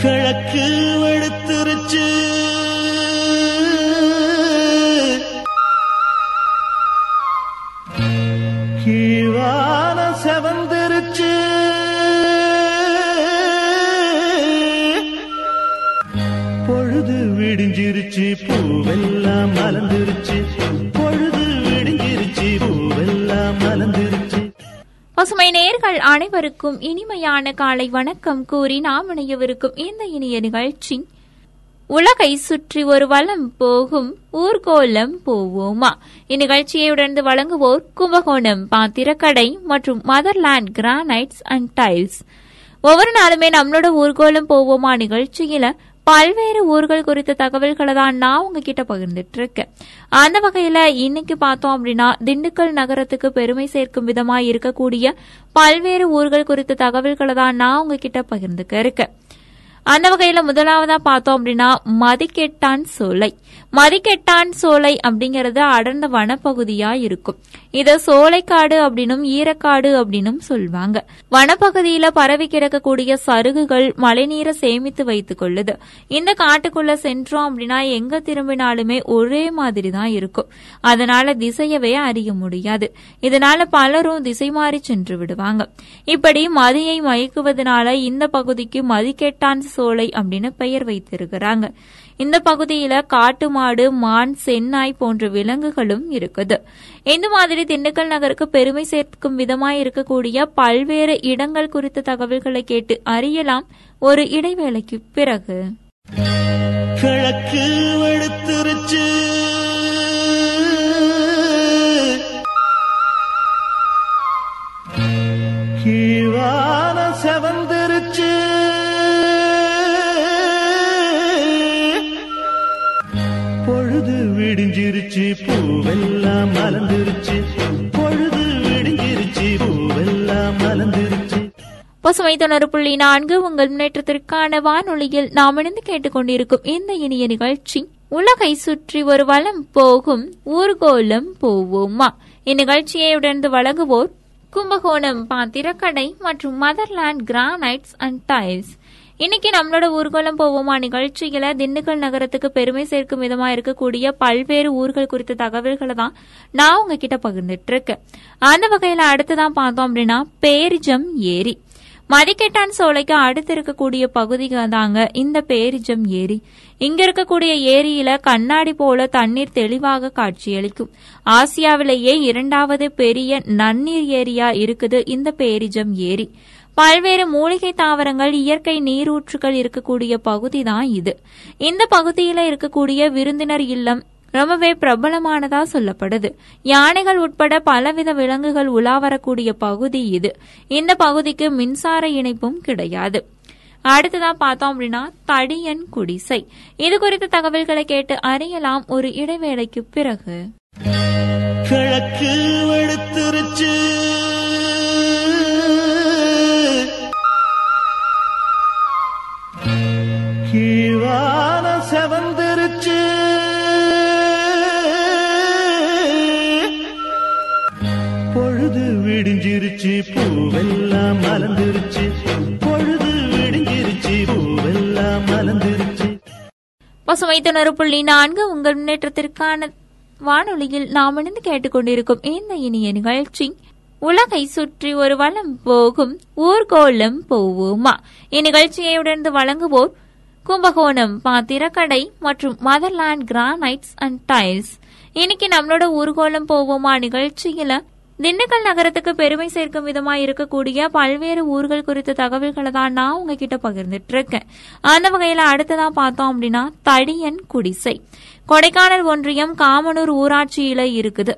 கிழக்கு வெளுத்துருச்சு அனைவருக்கும் இனிமையான காலை வணக்கம் கூறி நாம் இணையவிருக்கும் இந்த இனிய நிகழ்ச்சி. உலகை சுற்றி ஒரு வலம் போகும் ஊர்கோலம் போவோமா? இந்நிகழ்ச்சியை உடனே வழங்குவோர் கும்பகோணம் பாத்திரக்கடை மற்றும் மதர்லேண்ட் கிரானைட்ஸ் அண்ட் டைல்ஸ். ஒவ்வொரு நாளுமே நம்மளோட ஊர்கோலம் போவோமா நிகழ்ச்சியில பல்வேறு ஊர்கள் குறித்த தகவல்களை தான் நான் உங்ககிட்ட பகிர்ந்துட்டு இருக்கேன் அந்த வகையில இன்னைக்கு பார்த்தோம் அப்படின்னா திண்டுக்கல் நகரத்துக்கு பெருமை சேர்க்கும் விதமா இருக்கக்கூடிய பல்வேறு ஊர்கள் குறித்த தகவல்களை தான் நான் உங்ககிட்ட பகிர்ந்துக்க இருக்கேன். அந்த வகையில முதலாவதா பார்த்தோம் அப்படின்னா மதிக்கெட்டான் சோலை. மதிக்கெட்டான் சோலை அப்படிங்கறது அடர்ந்த வனப்பகுதியா இருக்கும். இத சோலைக்காடு அப்படின்னும் ஈரக்காடு அப்படின்னும் சொல்லுவாங்க வனப்பகுதியில பரவி கிடக்கக்கூடிய சருகுகள் மழைநீரை சேமித்து வைத்துக் கொள்ளுது. இந்த காட்டுக்குள்ள சென்றோம் அப்படின்னா எங்க திரும்பினாலுமே ஒரே மாதிரி தான் இருக்கும். அதனால திசையவே அறிய முடியாது. இதனால பலரும் திசை மாறி சென்று விடுவாங்க. இப்படி மதியை மயக்குவதனால இந்த பகுதிக்கு மதிக்கெட்டான் சோலை அப்படின்னு பெயர் வைத்திருக்கிறாங்க. இந்த பகுதியில காட்டு மாடு மான் சென்னாய் போன்ற விலங்குகளும் இருக்குது. இந்த மாதிரி திண்டுக்கல் நகருக்கு பெருமை சேர்க்கும் விதமாய் இருக்கக்கூடிய பல்வேறு இடங்கள் குறித்த தகவல்களை கேட்டு அறியலாம். ஒரு இடைவேளைக்கு பிறகு. கிழக்கு விடிஞ்சிருச்சு பூவெல்லாம் மலர்ந்துருச்சு. பொழுது விடிஞ்சிருச்சு பூவெல்லாம் மலர்ந்துருச்சு. பசுமை தொண்ணூறு புள்ளி நான்கு உங்கள் முன்னேற்றத்திற்கான வானொலியில் நாம் இணைந்து கேட்டுக்கொண்டிருக்கும் இந்த இனிய நிகழ்ச்சி உலகை சுற்றி ஒரு வலம் போகும் ஊர்கோலம் போவோமா? இந்நிகழ்ச்சியை உடனே வழங்குவோர் கும்பகோணம் பாத்திரக்கடை மற்றும் மதர்லாண்ட் கிரானைட்ஸ் அண்ட் டைல்ஸ். இன்னைக்கு நம்மளோட ஊர்வலம் போவோமா? நிகழ்ச்சியில திண்டுக்கல் நகரத்துக்கு பெருமை சேர்க்கும் விதமா இருக்கக்கூடிய பல்வேறு ஊர்கள் குறித்த தகவல்களை தான் நான் உங்ககிட்ட பகிர்ந்துட்டு இருக்கேன். அந்த வகையில அடுத்துதான் பார்த்தோம் அப்படின்னா பேரிஜம் ஏரி. மதிக்கெட்டான் சோலைக்கு அடுத்து இருக்கக்கூடிய பகுதிகள் தாங்க இந்த பேரிஜம் ஏரி. இங்க இருக்கக்கூடிய ஏரியில கண்ணாடி போல தண்ணீர் தெளிவாக காட்சியளிக்கும். ஆசியாவிலேயே இரண்டாவது பெரிய நன்னீர் ஏரியா இருக்குது இந்த பேரிஜம் ஏரி. பல்வேறு மூலிகை தாவரங்கள் இயற்கை நீரூற்றுகள் இருக்கக்கூடிய பகுதி தான் இது. இந்த பகுதியில இருக்கக்கூடிய விருந்தினர் இல்லம் ரொம்பவே பிரபலமானதா சொல்லப்படுது. யானைகள் உட்பட பலவித விலங்குகள் உலா வரக்கூடிய பகுதி இது. இந்த பகுதிக்கு மின்சார இணைப்பும் கிடையாது. அடுத்ததா பார்த்தோம் அப்படின்னா தடியன் குடிசை. இது குறித்த தகவல்களை கேட்டு அறியலாம் ஒரு இடைவேளைக்கு பிறகு. கிழக்கு வெளுத்துருச்சு கீழான பூவெல்லாம் மலர்ந்துருச்சு. பொழுது விடுங்கிருச்சு பூவெல்லாம் மலர்ந்துருச்சு. பசுமை தொண்ணூறு புள்ளி நான்கு உங்கள் முன்னேற்றத்திற்கான வானொலியில் நாம் இணைந்து கேட்டுக்கொண்டிருக்கும் இந்த இனிய நிகழ்ச்சி. உலகை சுற்றி ஒரு வலம் போகும் ஊர்கோலம் போவோமா? இந்நிகழ்ச்சியை உடனே வழங்குவோர் கும்பகோணம் பாத்திரக்கடை மற்றும் மதர்லாண்ட் கிரானைட்ஸ் அண்ட் டைல்ஸ். இன்னைக்கு நம்மளோட ஊர்கோலம் போவோமா நிகழ்ச்சியில திண்டுக்கல் நகரத்துக்கு பெருமை சேர்க்கும் விதமா இருக்கக்கூடிய பல்வேறு ஊர்கள் குறித்த தகவல்களை தான் நான் உங்ககிட்ட பகிர்ந்துட்டு இருக்கேன் அந்த வகையில அடுத்ததான் பார்த்தோம் அப்படின்னா தடியன் குடிசை. கொடைக்கானல் ஒன்றியம் காமனூர் ஊராட்சியில இருக்குது.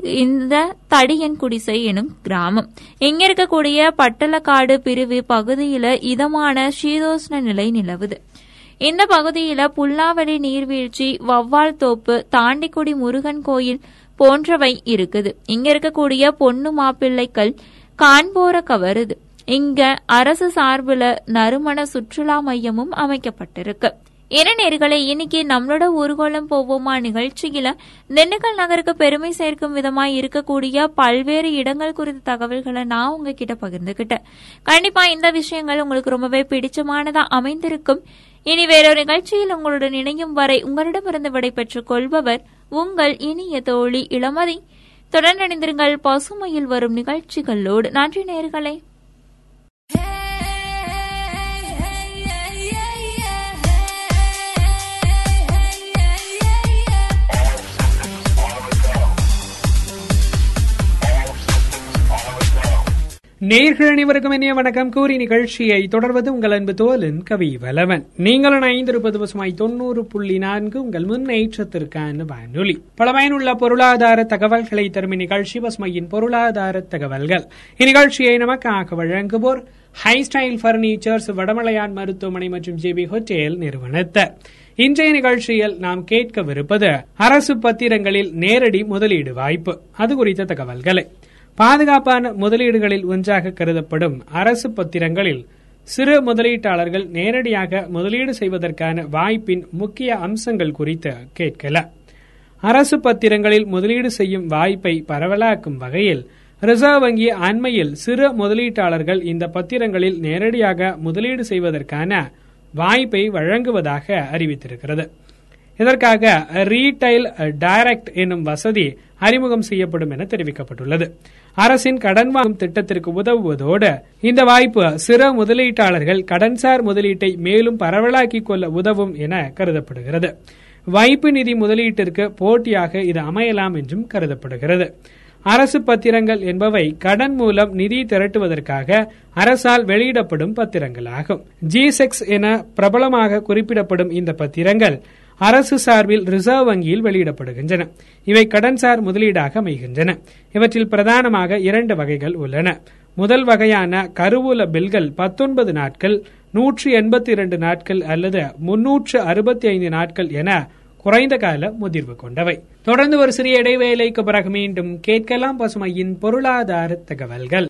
இந்த தடியன் குடிசை எனும் கிராமம். இங்க இருக்கக்கூடிய பட்டலக்காடு பிரிவு பகுதியில இதமான சீதோஷ்ண நிலை நிலவுது. இந்த பகுதியில புல்லாவளி நீர்வீழ்ச்சி வவ்வால் தோப்பு தாண்டிக்குடி முருகன் கோயில் போன்றவை இருக்குது. இங்க இருக்கக்கூடிய பொண்ணு மாப்பிள்ளைகள் காண்போர கவருது. இங்க அரசு சார்பில் நறுமண சுற்றுலா மையமும் அமைக்கப்பட்டிருக்கு. என்ன நேர்களை இன்னைக்கு நம்மளோட ஊர்கோலம் போவோமா நிகழ்ச்சியில திண்டுக்கல் நகருக்கு பெருமை சேர்க்கும் விதமா இருக்கக்கூடிய பல்வேறு இடங்கள் குறித்த தகவல்களை நான் உங்ககிட்ட பகிர்ந்துகிட்டேன். கண்டிப்பா இந்த விஷயங்கள் உங்களுக்கு ரொம்பவே பிடிச்சமானதா அமைந்திருக்கும். இனி வேறொரு நிகழ்ச்சியில் உங்களுடன் இணையும் வரை உங்களிடமிருந்து விடைபெற்றுக் கொள்பவர் உங்கள் இனிய தோழி இளமதி. தொடர்ந்திருங்கள் பசுமையில் வரும் நிகழ்ச்சிகளோடு. நன்றி நேர்களே நேர்கள் அனைவருக்கும் இனிய வணக்கம். கூறி நிகழ்ச்சியை தொடர்வது உங்கள் அன்பு தோலின் கவி வலவன் நீங்கள் ஐந்திருப்பது பசுமாய் தொண்ணூறு புள்ளி நான்கு உங்கள் முன்னேற்றத்திற்கான வானொலி. பல பயனுள்ள பொருளாதார தகவல்களை தரும் நிகழ்ச்சி பசுமையின் பொருளாதார தகவல்கள். இந்நிகழ்ச்சியை நமக்காக வழங்குவோர் ஹை ஸ்டைல் பர்னிச்சர்ஸ் வடமலையான் மருத்துவமனை மற்றும் ஜேபி ஹோட்டேல் நிறுவனத்தர் இன்றைய நிகழ்ச்சியில் நாம் கேட்கவிருப்பது அரசு பத்திரங்களில் நேரடி முதலீடு வாய்ப்பு. அது குறித்த தகவல்களை. பாதுகாப்பான முதலீடுகளில் ஒன்றாக கருதப்படும் அரசு பத்திரங்களில் சிறு முதலீட்டாளர்கள் நேரடியாக முதலீடு செய்வதற்கான வாய்ப்பின் முக்கிய அம்சங்கள் குறித்து கேட்கல. அரசு பத்திரங்களில் முதலீடு செய்யும் வாய்ப்பை பரவலாக்கும் வகையில் ரிசர்வ் வங்கி அண்மையில் சிறு முதலீட்டாளர்கள் இந்த பத்திரங்களில் நேரடியாக முதலீடு செய்வதற்கான வாய்ப்பை வழங்குவதாக அறிவித்திருக்கிறது. இதற்காக ரீடைல் டைரக்ட் என்னும் வசதி அறிமுகம் செய்யப்படும் என தெரிவிக்கப்பட்டுள்ளது. அரசின் கடன் வாங்கும் திட்டத்திற்கு உதவுவதோடு இந்த வாய்ப்பு சிறு முதலீட்டாளர்கள் கடன்சார் முதலீட்டை மேலும் பரவலாக்கிக் கொள்ள உதவும் என கருதப்படுகிறது. வைப்பு நிதி முதலீட்டிற்கு போட்டியாக இது அமையலாம் என்றும் கருதப்படுகிறது. அரசு பத்திரங்கள் என்பவை கடன் மூலம் நிதி திரட்டுவதற்காக அரசால் வெளியிடப்படும் பத்திரங்களாகும். ஜிசெக்ஸ் என பிரபலமாக குறிப்பிடப்படும் இந்த பத்திரங்கள் அரசு சார்பில் ரிசர்வ் வங்கியில் வெளியிடப்படுகின்றன. இவை கடன்சார் முதலீடாக அமைகின்றன. இவற்றில் பிரதானமாக இரண்டு வகைகள் உள்ளன. முதல் வகையான கருவூல பில்கள் பத்தொன்பது நாட்கள் நூற்றி எண்பத்தி இரண்டு நாட்கள் அல்லது முன்னூற்று அறுபத்தி ஐந்து நாட்கள் என குறைந்த கால முதிர்வு கொண்டவை. தொடர்ந்து ஒரு சிறிய இடைவேளைக்கு பிறகு மீண்டும் கேட்கலாம் பசுமையின் பொருளாதார தகவல்கள்.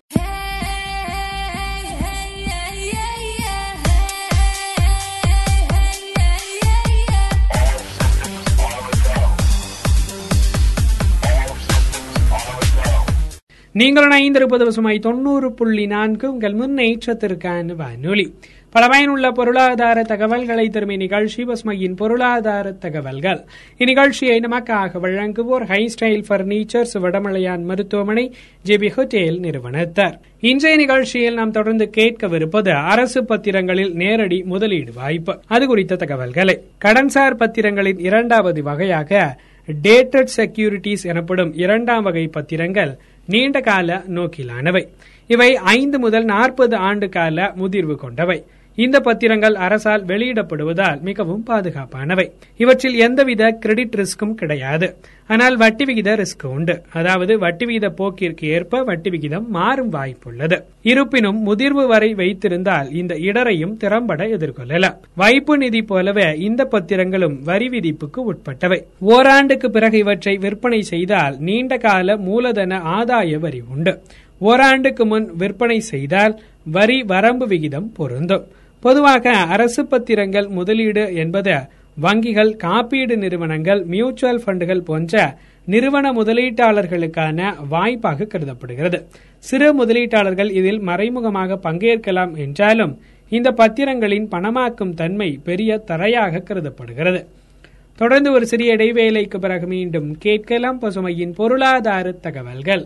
நீங்கள் இணைந்திருப்பது பசுமை தொண்ணூறு புள்ளி நான்கு உங்கள் முன்னேற்றத்திற்கான வானொலி. பல பயனுள்ள பொருளாதார தகவல்களை தரும் இந்நிகழ்ச்சி பசுமையின் பொருளாதார தகவல்கள். இந்நிகழ்ச்சியை நமக்காக வழங்குவோர் ஹை ஸ்டைல் பர்னிச்சர்ஸ் வடமலையான் மருத்துவமனை ஜிபி ஹோட்டல் நிறுவனத்தார். இன்றைய நிகழ்ச்சியில் நாம் தொடர்ந்து கேட்கவிருப்பது அரசு பத்திரங்களில் நேரடி முதலீடு வாய்ப்பு. அது குறித்த தகவல்களை. கடன்சார் பத்திரங்களின் இரண்டாவது வகையாக டேட்டட் செக்யூரிட்டிஸ் எனப்படும் இரண்டாம் வகை பத்திரங்கள் நீண்ட கால நோக்கிலானவை. இவை ஐந்து முதல் நாற்பது ஆண்டு கால முதிர்வு கொண்டவை. இந்த பத்திரங்கள் அரசால் வெளியிடப்படுவதால் மிகவும் பாதுகாப்பானவை. இவற்றில் எந்தவித கிரெடிட் ரிஸ்கும் கிடையாது. ஆனால் வட்டி விகித ரிஸ்க் உண்டு. அதாவது வட்டி விகித போக்கிற்கு ஏற்ப வட்டி விகிதம் மாறும் வாய்ப்புள்ளது. இருப்பினும் முதிர்வு வரை வைத்திருந்தால் இந்த இடரையும் திறம்பட எதிர்கொள்ளலாம். வைப்பு நிதி போலவே இந்த பத்திரங்களும் வரி விதிப்புக்கு உட்பட்டவை. ஓராண்டுக்கு பிறகு இவற்றை விற்பனை செய்தால் நீண்ட கால மூலதன ஆதாய வரி உண்டு. ஓராண்டுக்கு முன் விற்பனை செய்தால் வரி வரம்பு விகிதம் பொருந்தும். பொதுவாக அரசு பத்திரங்கள் முதலீடு என்பது வங்கிகள் காப்பீடு நிறுவனங்கள் மியூச்சுவல் ஃபண்டுகள் போன்ற நிறுவன முதலீட்டாளர்களுக்கான வாய்ப்பாக கருதப்படுகிறது. சிறு முதலீட்டாளர்கள் இதில் மறைமுகமாக பங்கேற்கலாம் என்றாலும் இந்த பத்திரங்களின் பணமாக்கும் தன்மை பெரிய தரையாக கருதப்படுகிறது. தொடர்ந்து ஒரு சிறிய இடைவேளைக்கு பிறகு மீண்டும் கேட்கலாம் பசுமையின் பொருளாதார தகவல்கள்.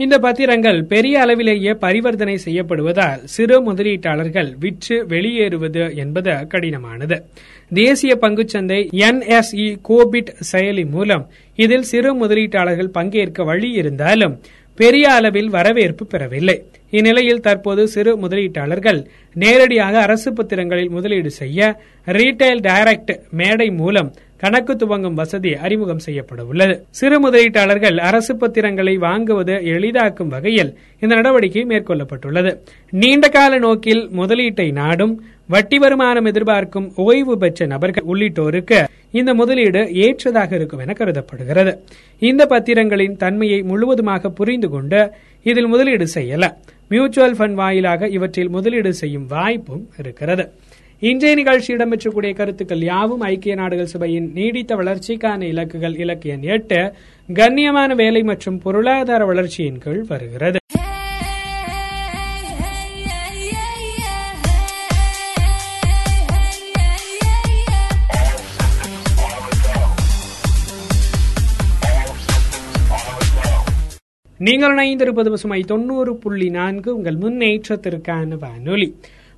இந்த பத்திரங்கள் பெரிய அளவிலேயே பரிவர்த்தனை செய்யப்படுவதால் சிறு முதலீட்டாளர்கள் விற்று வெளியேறுவது என்பது கடினமானது. தேசிய பங்குச்சந்தை என்எஸ்இ கோபிட் செயலி மூலம் இதில் சிறு முதலீட்டாளர்கள் பங்கேற்க வழி இருந்தாலும் பெரிய அளவில் வரவேற்பு பெறவில்லை. இந்நிலையில் தற்போது சிறு முதலீட்டாளர்கள் நேரடியாக அரசு பத்திரங்களில் முதலீடு செய்ய ரீட்டைல் டைரக்ட் மேடை மூலம் கணக்கு துவங்கும் வசதி அறிமுகம் செய்யப்பட உள்ளது. சிறு முதலீட்டாளர்கள் அரசு பத்திரங்களை வாங்குவது எளிதாக்கும் வகையில் இந்த நடவடிக்கை மேற்கொள்ளப்பட்டுள்ளது. நீண்டகால நோக்கில் முதலீட்டை நாடும் வட்டி வருமானம் எதிர்பார்க்கும் ஓய்வு பெற்ற நபர்கள் உள்ளிட்டோருக்கு இந்த முதலீடு ஏற்றதாக இருக்கும் என கருதப்படுகிறது. இந்த பத்திரங்களின் தன்மையை முழுவதுமாக புரிந்து கொண்டு இதில் முதலீடு செய்யல மியூச்சுவல் ஃபண்ட் வாயிலாக இவற்றில் முதலீடு செய்யும் வாய்ப்பும் இருக்கிறது. இன்றைய நிகழ்ச்சி இடம்பெற்றக்கூடிய கருத்துக்கள் யாவும் ஐக்கிய நாடுகள் சபையின் நீடித்த வளர்ச்சிக்கான இலக்குகள் இலக்கு எண் எட்டு கண்ணியமான வேலை மற்றும் பொருளாதார வளர்ச்சியின் கீழ் வருகிறது. நீங்கள் இணைந்திருப்பது பசுமை தொண்ணூறு புள்ளி நான்கு உங்கள் முன்னேற்றத்திற்கான வானொலி.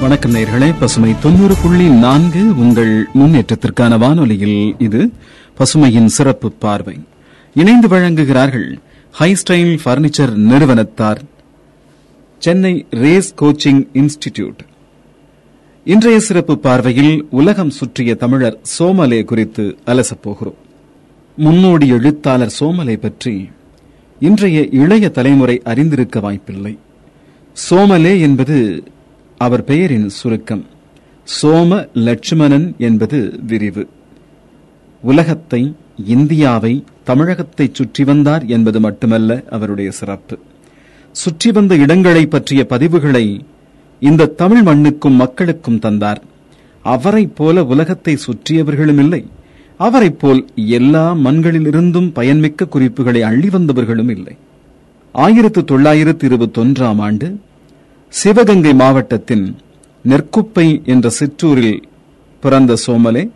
வணக்கம் நேர்களே பசுமை தொண்ணூறு புள்ளி நான்கு உங்கள் முன்னேற்றத்திற்கான வானொலியில் இது பசுமையின் சிறப்பு பார்வை. இணைந்து வழங்குகிறார்கள் ஹை ஸ்டைல் பர்னிச்சர் நிறுவனத்தார் சென்னை ரேஸ் கோச்சிங் இன்ஸ்டிடியூட். இன்றைய சிறப்பு பார்வையில் உலகம் சுற்றிய தமிழர் சோமலே குறித்து அலசப்போகிறோம் முன்னோடி எழுத்தாளர் சோமலை பற்றி இன்றைய இளைய தலைமுறை அறிந்திருக்க வாய்ப்பில்லை. சோமலே என்பது அவர் பெயரின் சுருக்கம். சோம லட்சுமணன் என்பது விரிவு. உலகத்தை இந்தியாவை தமிழகத்தை சுற்றி வந்தார் என்பது மட்டுமல்ல அவருடைய சிறப்பு. சுற்றி வந்த இடங்களை பற்றிய பதிவுகளை இந்த தமிழ் மண்ணுக்கும் மக்களுக்கும் தந்தார். அவரைப் போல உலகத்தை சுற்றியவர்களும் இல்லை. அவரைப் போல் எல்லா மண்களிலிருந்தும் பயன்மிக்க குறிப்புகளை அள்ளி வந்தவர்களும் இல்லை. ஆயிரத்து தொள்ளாயிரத்து இருபத்தொன்றாம் ஆண்டு சிவகங்கை மாவட்டத்தின் நெற்குப்பை என்ற சிற்றூரில் பிறந்த சோமலே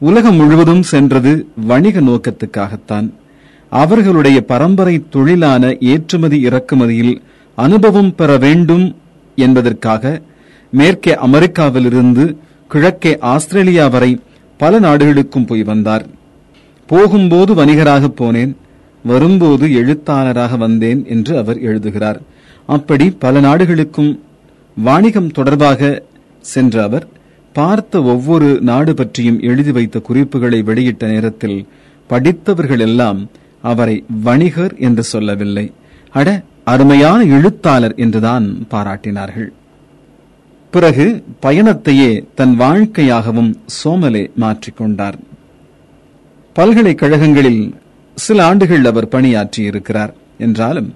உலகம் முழுவதும் சென்றது வணிக நோக்கத்துக்காகத்தான். அவர்களுடைய பரம்பரை தொழிலான ஏற்றுமதி இறக்குமதியில் அனுபவம் பெற வேண்டும் என்பதற்காக மேற்கே அமெரிக்காவிலிருந்து கிழக்கே ஆஸ்திரேலியா வரை பல நாடுகளுக்கும் போய் வந்தார். போகும்போது வணிகராக போனேன் வரும்போது எழுத்தாளராக வந்தேன் என்று அவர் எழுதுகிறார். அப்படி பல நாடுகளுக்கும் வாணிகம் தொடர்பாக சென்ற அவர் பார்த்த ஒவ்வொரு நாடு பற்றியும் எழுதி வைத்த குறிப்புகளை வெளியிட்ட நேரத்தில் படித்தவர்கள் எல்லாம் அவரை வணிகர் என்று சொல்லவில்லை. அட அருமையான எழுத்தாளர் என்றுதான் பாராட்டினார்கள். பிறகு பயணத்தையே தன் வாழ்க்கையாகவும் சோமலே மாற்றிக்கொண்டார் பல்கலைக்கழகங்களில் சில ஆண்டுகள் அவர் பணியாற்றியிருக்கிறார். என்றாலும்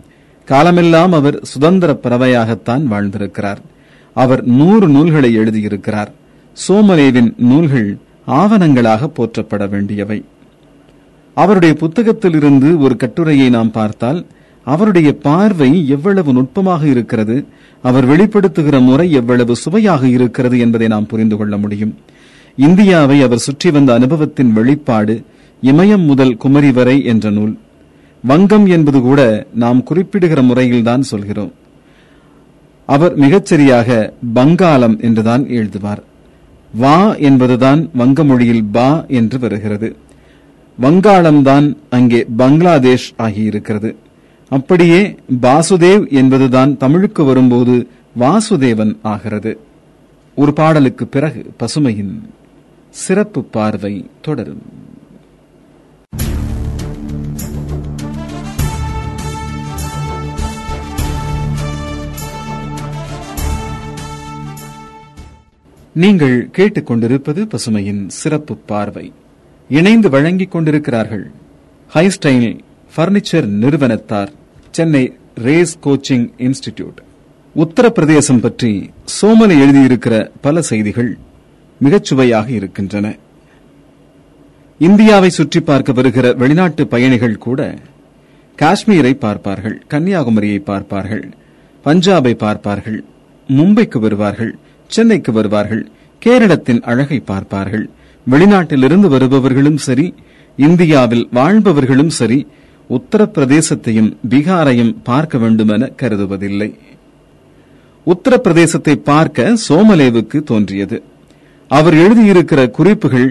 காலமெல்லாம் அவர் சுதந்திர பறவையாகத்தான் வாழ்ந்திருக்கிறார். அவர் நூறு நூல்களை எழுதியிருக்கிறார். சோமலேவின் நூல்கள் ஆவணங்களாக போற்றப்பட வேண்டியவை. அவருடைய புத்தகத்திலிருந்து ஒரு கட்டுரையை நாம் பார்த்தால் அவருடைய பார்வை எவ்வளவு நுட்பமாக இருக்கிறது அவர் வெளிப்படுத்துகிற முறை எவ்வளவு சுவையாக இருக்கிறது என்பதை நாம் புரிந்து கொள்ள முடியும். இந்தியாவை அவர் சுற்றி வந்த அனுபவத்தின் வெளிப்பாடு இமயம் முதல் குமரி வரை என்ற நூல். வங்கம் என்பது கூட நாம் குறிப்பிடுகிற முறையில்தான் சொல்கிறோம். அவர் மிகச்சரியாக பங்காளம் என்றுதான் எழுதுவார். வா என்பதுதான் வங்க மொழியில் பா என்று வருகிறது. வங்காளம்தான் அங்கே பங்களாதேஷ் ஆகியிருக்கிறது. அப்படியே பாசுதேவ் என்பதுதான் தமிழுக்கு வரும்போது வாசுதேவன் ஆகிறது. ஒரு பாடலுக்கு பிறகு பசுமையின் சிறப்பு பார்வை தொடரும். நீங்கள் கேட்டுக்கொண்டிருப்பது பசுமையின் சிறப்பு பார்வை. இணைந்து வழங்கிக் கொண்டிருக்கிறார்கள். High style furniture நிறுவனத்தார் Chennai race coaching institute Uttar Pradesh பற்றி சோமலி எழுதியிருக்கிற பல செய்திகள் மிகச்சுவையாக இருக்கின்றன. இந்தியாவை சுற்றி பார்க்க வருகிற வெளிநாட்டு பயணிகள் கூட காஷ்மீரை பார்ப்பார்கள் கன்னியாகுமரியை பார்ப்பார்கள் பஞ்சாபை பார்ப்பார்கள் மும்பைக்கு வருவார்கள் சென்னைக்கு வருவார்கள். கேரளத்தின் அழகை பார்ப்பார்கள். வெளிநாட்டிலிருந்து வருபவர்களும் சரி இந்தியாவில் வாழ்பவர்களும் சரி உத்தரப்பிரதேசத்தையும் பீகாரையும் பார்க்க வேண்டுமென கருதுவதில்லை. உத்தரப்பிரதேசத்தை பார்க்க சோமலேவுக்கு தோன்றியது. அவர் எழுதியிருக்கிற குறிப்புகள்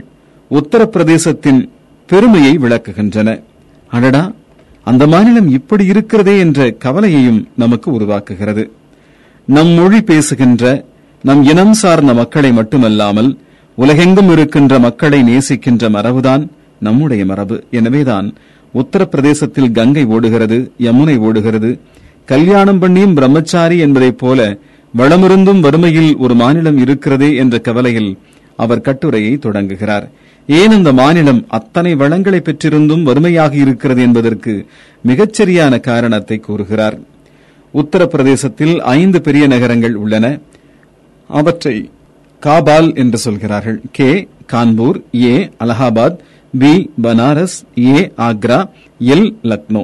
உத்தரப்பிரதேசத்தின் பெருமையை விளக்குகின்றன. அடடா! அந்த மாநிலம் இப்படி இருக்கிறதே என்ற கவலையையும் நமக்கு உருவாக்குகிறது. நம் மொழி பேசுகின்ற நம் இனம் சார்ந்த மக்களை மட்டுமல்லாமல் உலகெங்கும் இருக்கின்ற மக்களை நேசிக்கின்ற மரபுதான் நம்முடைய மரபு. எனவேதான் உத்தரப்பிரதேசத்தில் கங்கை ஓடுகிறது யமுனை ஓடுகிறது. கல்யாணம் பண்ணியும் பிரம்மச்சாரி என்பதைப் போல வளமிருந்தும் வறுமையில் ஒரு மாநிலம் இருக்கிறதே என்ற கவலையில் அவர் கட்டுரையை தொடங்குகிறார். ஏன் அந்த மாநிலம் அத்தனை வளங்களை பெற்றிருந்தும் வறுமையாக இருக்கிறது என்பதற்கு மிகச்சரியான காரணத்தை கூறுகிறார். உத்தரப்பிரதேசத்தில் ஐந்து பெரிய நகரங்கள் உள்ளன. அவற்றை காபால் என்று சொல்கிறார்கள். K Kanpur A Allahabad B Banaras A Agra L Lucknow.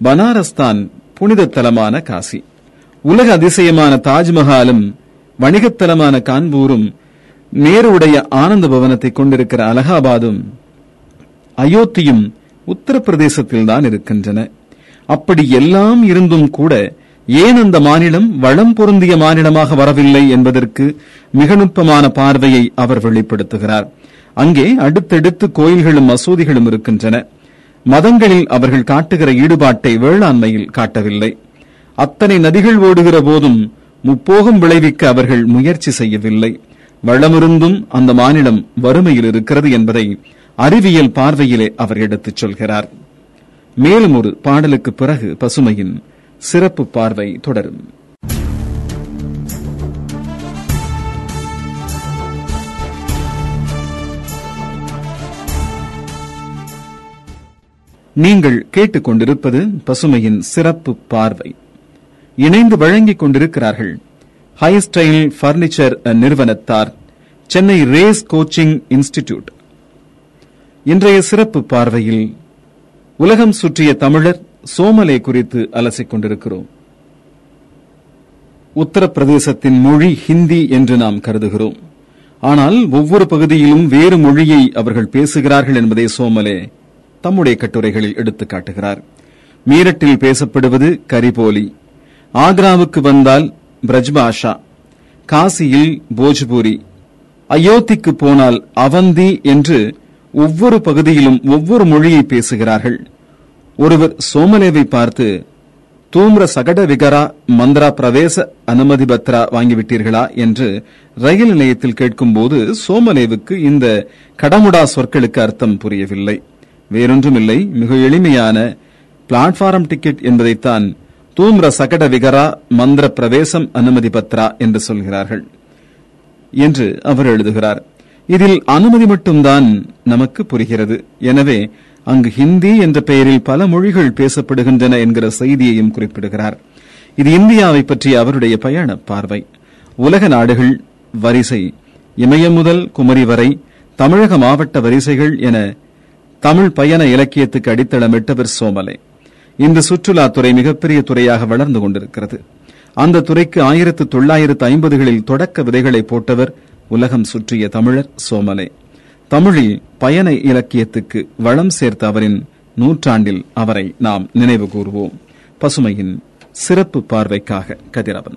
Banaras தான் புனித தலமான காசி. உலக அதிசயமான தாஜ்மஹாலும் வணிகத்தலமான கான்பூரும் நேருடைய ஆனந்த பவனத்தை கொண்டிருக்கிற அலகாபாதும் அயோத்தியும் உத்தரப்பிரதேசத்தில் தான் இருக்கின்றன. அப்படி எல்லாம் இருந்தும் கூட ஏன் அந்த மாநிலம் வளம் பொருந்திய மாநிலமாக வரவில்லை என்பதற்கு மிக நுட்பமான பார்வையை அவர் வெளிப்படுத்துகிறார். அங்கே அடுத்தடுத்து கோயில்களும் மசூதிகளும் இருக்கின்றன. மதங்களில் அவர்கள் காட்டுகிற ஈடுபாட்டை வேளாண்மையில் காட்டவில்லை. அத்தனை நதிகள் ஓடுகிற போதும் முப்போகம் விளைவிக்க அவர்கள் முயற்சி செய்யவில்லை. வளமிருந்தும் அந்த மாநிலம் வறுமையில் இருக்கிறது என்பதை அறிவியல் பார்வையிலே அவர் எடுத்துச் சொல்கிறார். மேலும் ஒரு பாடலுக்கு பிறகு பசுமையின் சிறப்பு பார்வை தொடரும். நீங்கள் கேட்டுக்கொண்டிருப்பது பசுமையின் சிறப்பு பார்வை. இணைந்து வழங்கிக் கொண்டிருக்கிறார்கள் ஹை ஸ்டைல் பர்னிச்சர் நிறுவனத்தார் சென்னை ரேஸ் கோச்சிங் இன்ஸ்டிடியூட். இன்றைய சிறப்பு பார்வையில் உலகம் சுற்றிய தமிழர் சோமலை குறித்து அலசிக் கொண்டிருக்கிறோம் உத்தரப்பிரதேசத்தின் மொழி ஹிந்தி என்று நாம் கருதுகிறோம். ஆனால் ஒவ்வொரு பகுதியிலும் வேறு மொழியை அவர்கள் பேசுகிறார்கள் என்பதை சோமலே தம்முடைய கட்டுரைகளில் எடுத்துக் காட்டுகிறார். மீரட்டில் பேசப்படுவது கரிபோலி. ஆக்ராவுக்கு வந்தால் பிரஜ்பாஷா. காசியில் போஜ்பூரி. அயோத்திக்கு போனால் அவந்தி என்று ஒவ்வொரு பகுதியிலும் ஒவ்வொரு மொழியை பேசுகிறார்கள். ஒருவர் சோமலேவை பார்த்து தூம்ர சகட விகரா மந்திரா பிரவேச அனுமதி பத்ரா வாங்கிவிட்டீர்களா? என்று ரயில் நிலையத்தில் கேட்கும்போது சோமலேவுக்கு இந்த கடமுடா சொற்களுக்கு அர்த்தம் புரியவில்லை. வேறொன்றுமில்லை. மிக எளிமையான பிளாட்பாரம் டிக்கெட் என்பதைத்தான் தூம்ர சகட விகரா மந்திர பிரவேசம் அனுமதி பத்ரா என்று சொல்கிறார்கள் என்று அவர் எழுதுகிறார். இதில் அனுமதி மட்டும்தான் நமக்கு புரிகிறது. எனவே அங்கு ஹிந்தி என்ற பெயரில் பல மொழிகள் பேசப்படுகின்றன என்கிற செய்தியையும் குறிப்பிடுகிறார். இது இந்தியாவை பற்றிய அவருடைய பயண பார்வை. உலக நாடுகள் வரிசை. இமயம் முதல் குமரி வரை தமிழக மாவட்ட வரிசைகள் என தமிழ் பயண இலக்கியத்துக்கு அடித்தளமிட்டவர் சோமலை. இந்த சுற்றுலாத்துறை மிகப்பெரிய துறையாக வளர்ந்து கொண்டிருக்கிறது. அந்த துறைக்கு ஆயிரத்து தொள்ளாயிரத்து ஐம்பதுகளில் தொடக்க விதைகளை போட்டவர் உலகம் சுற்றிய தமிழர் சோமலை. தமிழில் பயண இலக்கியத்துக்கு வளம் சேர்த்த அவரின் நூற்றாண்டில் அவரை நாம் நினைவு கூறுவோம். பசுமையின் சிறப்பு பார்வைக்காக கதிரவன்.